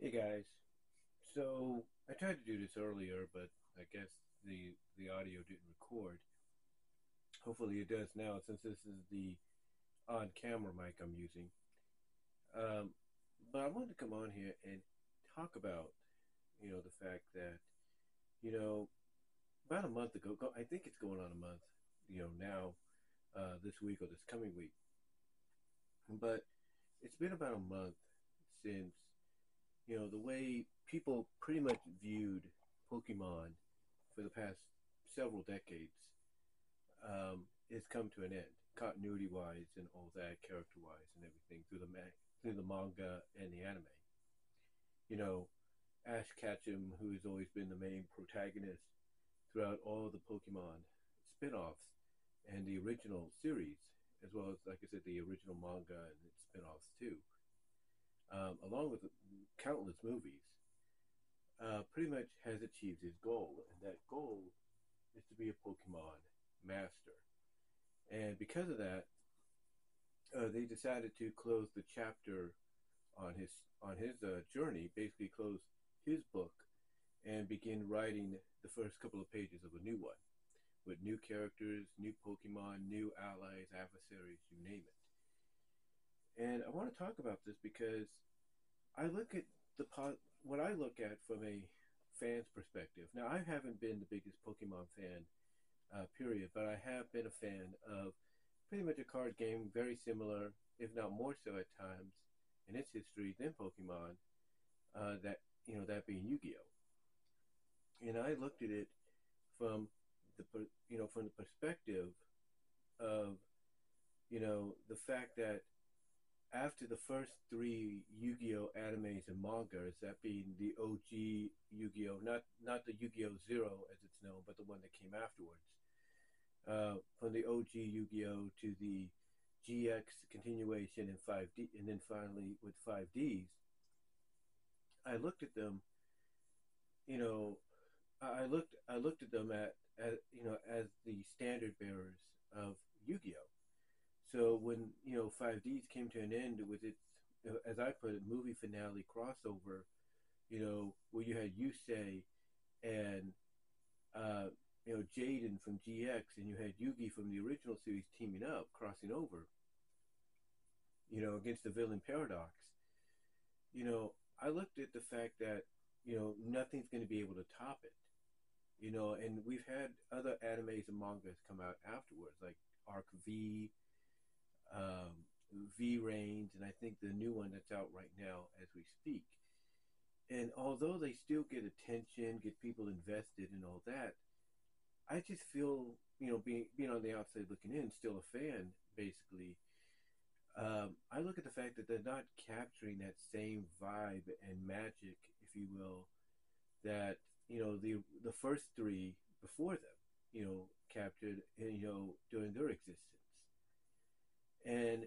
Hey guys. So I tried to do this earlier, but I guess the the audio didn't record. Hopefully it does now, since this is the on-camera mic I'm using. Um, but I wanted to come on here and talk about, you know, the fact that, you know, about a month ago, I think it's going on a month, you know, now, uh, this week or this coming week. But it's been about a month since you know, the way people pretty much viewed Pokemon for the past several decades um, has come to an end, continuity wise and all that, character wise and everything through the ma- through the manga and the anime. You know, Ash Ketchum, who has always been the main protagonist throughout all the Pokemon spin-offs and the original series, as well as, like I said, the original manga and its spin-offs too um, along with countless movies, uh, pretty much has achieved his goal, and that goal is to be a Pokemon master. And because of that, uh, they decided to close the chapter on his on his uh, journey, basically close his book, and begin writing the first couple of pages of a new one, with new characters, new Pokemon, new allies, adversaries, you name it. And I want to talk about this because I look at the what I look at from a fan's perspective. Now, I haven't been the biggest Pokemon fan, uh, period, but I have been a fan of pretty much a card game very similar, if not more so at times, in its history than Pokemon. Uh, that you know, that being Yu-Gi-Oh. And I looked at it from the you know from the perspective of you know the fact that after the first three Yu-Gi-Oh animes and mangas, that being the OG Yu-Gi-Oh, not not the Yu-Gi-Oh Zero as it's known, but the one that came afterwards, uh, from the OG Yu-Gi-Oh to the GX continuation and 5D, and then finally with 5Ds, I looked at them. You know, I looked I looked at them at, at you know as the standard bearers of Yu-Gi-Oh so when you know 5Ds came to an end with its, as I put it, movie finale crossover, you know where you had Yusei and uh, you know Jaden from GX and you had Yugi from the original series teaming up, crossing over, you know, against the villain Paradox. You know, I looked at the fact that you know nothing's going to be able to top it. You know, and we've had other animes and mangas come out afterwards, like Arc V, um, VRAINS, and I think the new one that's out right now as we speak. And although they still get attention, get people invested, and all that, I just feel, you know, being being on the outside looking in, still a fan, basically. Um, I look at the fact that they're not capturing that same vibe and magic, if you will, that you know the the first three before them, you know, captured, and you know, during their existence. And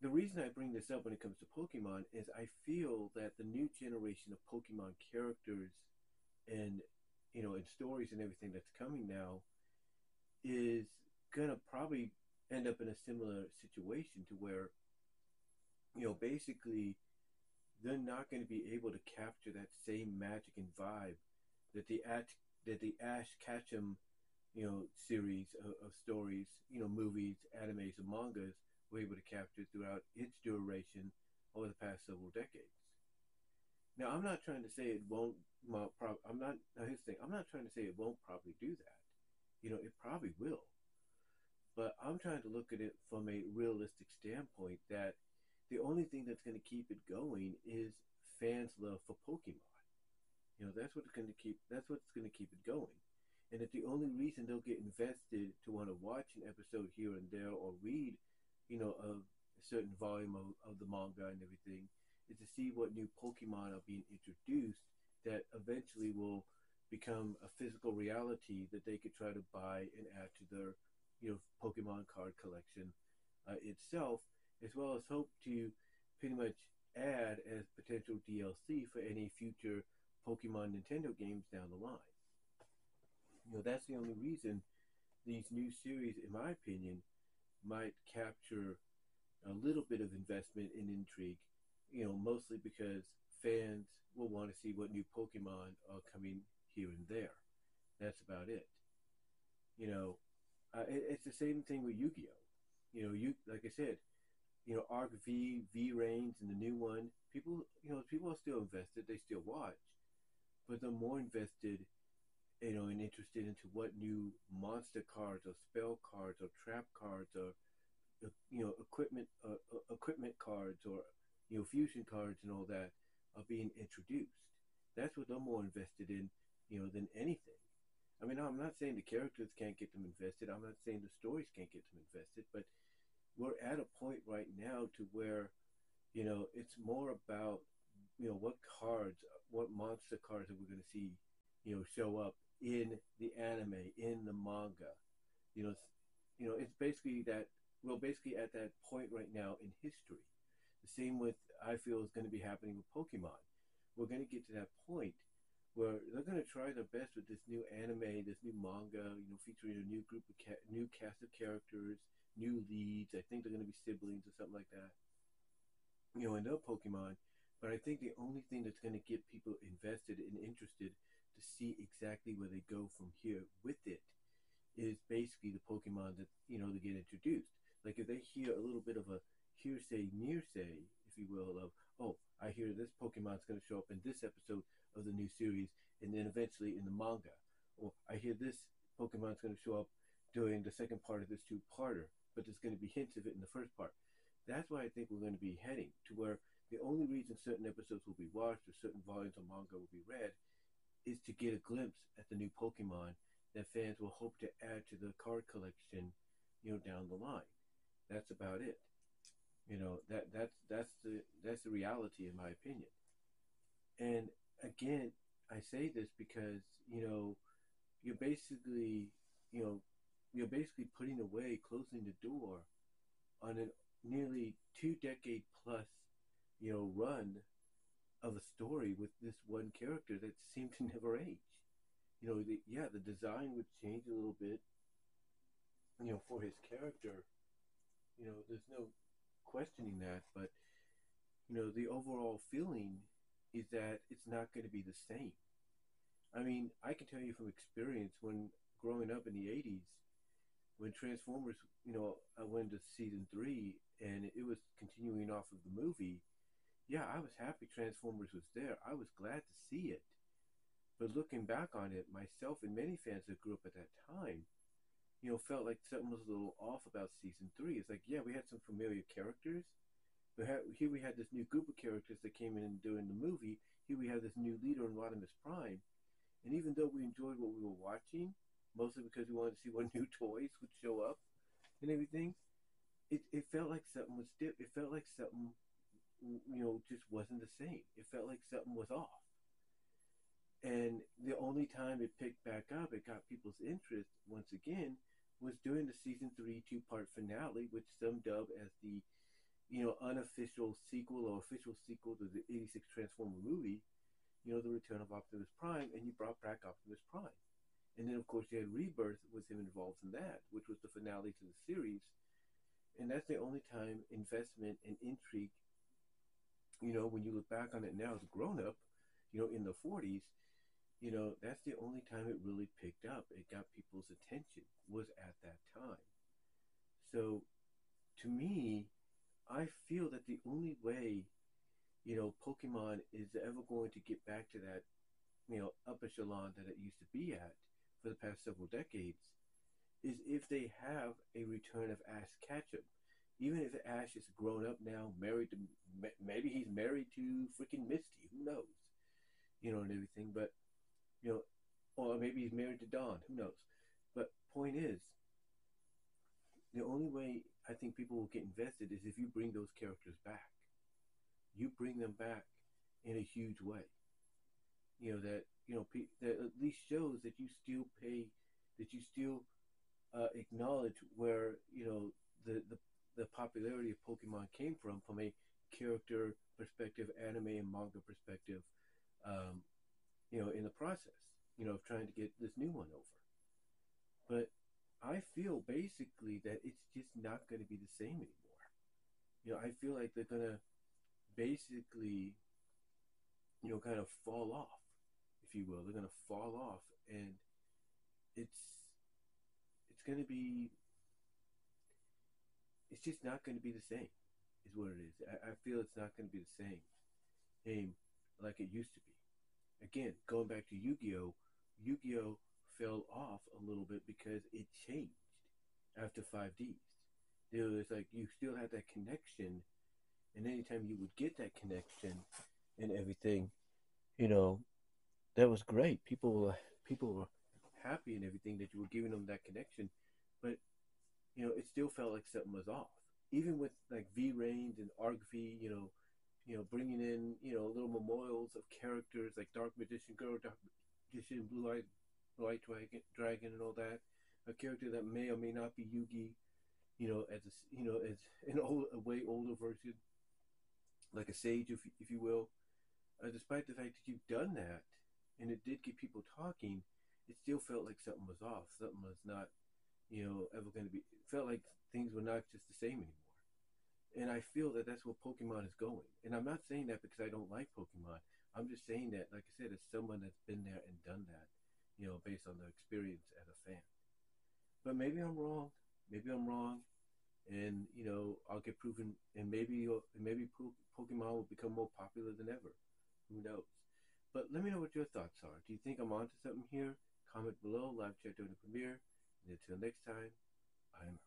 the reason I bring this up when it comes to Pokemon is I feel that the new generation of Pokemon characters and you know and stories and everything that's coming now is gonna probably end up in a similar situation to where you know basically they're not going to be able to capture that same magic and vibe that the Ash, that the Ash Ketchum you know series of, of stories you know movies animes and mangas were able to capture throughout its duration over the past several decades. Now, I'm not trying to say it won't. I'm not. Now, here's the thing. I'm not trying to say it won't probably do that. You know, it probably will. But I'm trying to look at it from a realistic standpoint that the only thing that's going to keep it going is fans' love for Pokemon. You know, that's what's going to keep. That's what's going to keep it going. And that the only reason they'll get invested to want to watch an episode here and there or read you know, of a certain volume of, of the manga and everything, is to see what new Pokemon are being introduced that eventually will become a physical reality that they could try to buy and add to their, you know, Pokemon card collection uh, itself, as well as hope to pretty much add as potential DLC for any future Pokemon Nintendo games down the line. You know, that's the only reason these new series, in my opinion, might capture a little bit of investment in intrigue, you know, mostly because fans will want to see what new Pokemon are coming here and there. That's about it. You know, uh, it, it's the same thing with Yu-Gi-Oh. You know, you like I said, you know, Arc V, VRAINS, and the new one. People, you know, people are still invested. They still watch, but they're more invested, you know, and interested into what new monster cards or spell cards or trap cards or, you know, equipment, uh, uh equipment cards or, you know, fusion cards and all that are being introduced. That's what they're more invested in, you know, than anything. I mean, I'm not saying the characters can't get them invested. I'm not saying the stories can't get them invested, but we're at a point right now to where, you know, it's more about, you know, what cards, what monster cards are we going to see, you know, show up in the anime, in the manga. You know, you know, it's basically that we're basically at that point right now in history. The same with I feel is going to be happening with Pokemon. We're going to get to that point where they're going to try their best with this new anime, this new manga, you know, featuring a new group of ca- new cast of characters, new leads. I think they're going to be siblings or something like that. You know, and they're Pokemon. But I think the only thing that's going to get people invested and interested to see exactly where they go from here with it is basically the Pokemon that you know they get introduced. Like if they hear a little bit of a hearsay, nearsay, if you will, of oh, I hear this Pokemon's going to show up in this episode of the new series, and then eventually in the manga. Or I hear this Pokemon's going to show up during the second part of this two-parter, but there's going to be hints of it in the first part. That's why I think we're going to be heading to where the only reason certain episodes will be watched or certain volumes of manga will be read is to get a glimpse at the new Pokemon that fans will hope to add to the card collection, you know, down the line. That's about it. You know, that that's that's the that's the reality in my opinion. And again, I say this because, you know, you're basically, you know, you're basically putting away, closing the door on a nearly two decade plus, you know, run of a story with this one character that seemed to never age. You know, the, yeah, the design would change a little bit, you know, for his character. You know, there's no questioning that, but, you know, the overall feeling is that it's not going to be the same. I mean, I can tell you from experience when growing up in the 80s, when Transformers, you know, I went to season three and it was continuing off of the movie, yeah, I was happy Transformers was there. I was glad to see it. But looking back on it, myself and many fans that grew up at that time, you know, felt like something was a little off about season three. It's like, yeah, we had some familiar characters, but had, here we had this new group of characters that came in and during the movie. Here we have this new leader in Rodimus Prime. And even though we enjoyed what we were watching, mostly because we wanted to see what new toys would show up and everything, it, it felt like something was stiff. It felt like something, you know, just wasn't the same. It felt like something was off. And the only time it picked back up, it got people's interest once again, was during the season three two part finale, which some dub as the you know, unofficial sequel or official sequel to the 86 Transformer movie, you know, The Return of Optimus Prime, and you brought back Optimus Prime. And then, of course, you had Rebirth with him involved in that, which was the finale to the series. And that's the only time investment and intrigue, you know, when you look back on it now as a grown up, you know, in the 40s, you know, that's the only time it really picked up. It got people's attention, was at that time. So, to me, I feel that the only way, you know, Pokemon is ever going to get back to that, you know, upper echelon that it used to be at for the past several decades is if they have a return of Ash Ketchum. Even if Ash is grown up now, married to, maybe he's married to freaking Misty, who knows? You know, and everything, but, you know, or maybe he's married to Dawn, who knows? But point is, the only way I think people will get invested is if you bring those characters back. You bring them back in a huge way. You know that you know that at least shows that you still pay, that you still uh, acknowledge where you know the, the the popularity of Pokemon came from, from a character perspective, anime and manga perspective. Um, you know, in the process, you know, of trying to get this new one over. But I feel basically that it's just not going to be the same anymore. You know, I feel like they're going to basically, you know, kind of fall off, if you will. They're going to fall off, and it's it's going to be it's just not going to be the same, is what it is. I, I feel it's not going to be the same game like it used to be. Again, going back to Yu-Gi-Oh, Yu-Gi-Oh fell off a little bit because it changed after 5Ds. It was like you still had that connection, and anytime you would get that connection and everything, you know, that was great. People people were happy and everything that you were giving them that connection, but you know, it still felt like something was off. Even with like VRAINS and Arc V, you know, you know, bringing in you know little memorials of characters like Dark Magician Girl, Dark Magician, Blue Eyed White Dragon, Dragon, and all that. A character that may or may not be Yugi, you know, as a, you know as an old, a way older version, like a sage, if if you will. Uh, despite the fact that you've done that, and it did get people talking, it still felt like something was off. Something was not you know, ever going to be. felt like things were not just the same anymore. And I feel that that's where Pokemon is going. And I'm not saying that because I don't like Pokemon. I'm just saying that, like I said, as someone that's been there and done that, you know, based on the experience as a fan. But maybe I'm wrong. Maybe I'm wrong, and you know, I'll get proven. And maybe maybe Pokemon will become more popular than ever. Who knows? But let me know what your thoughts are. Do you think I'm onto something here? Comment below. Live chat during the premiere. Until next time, I'm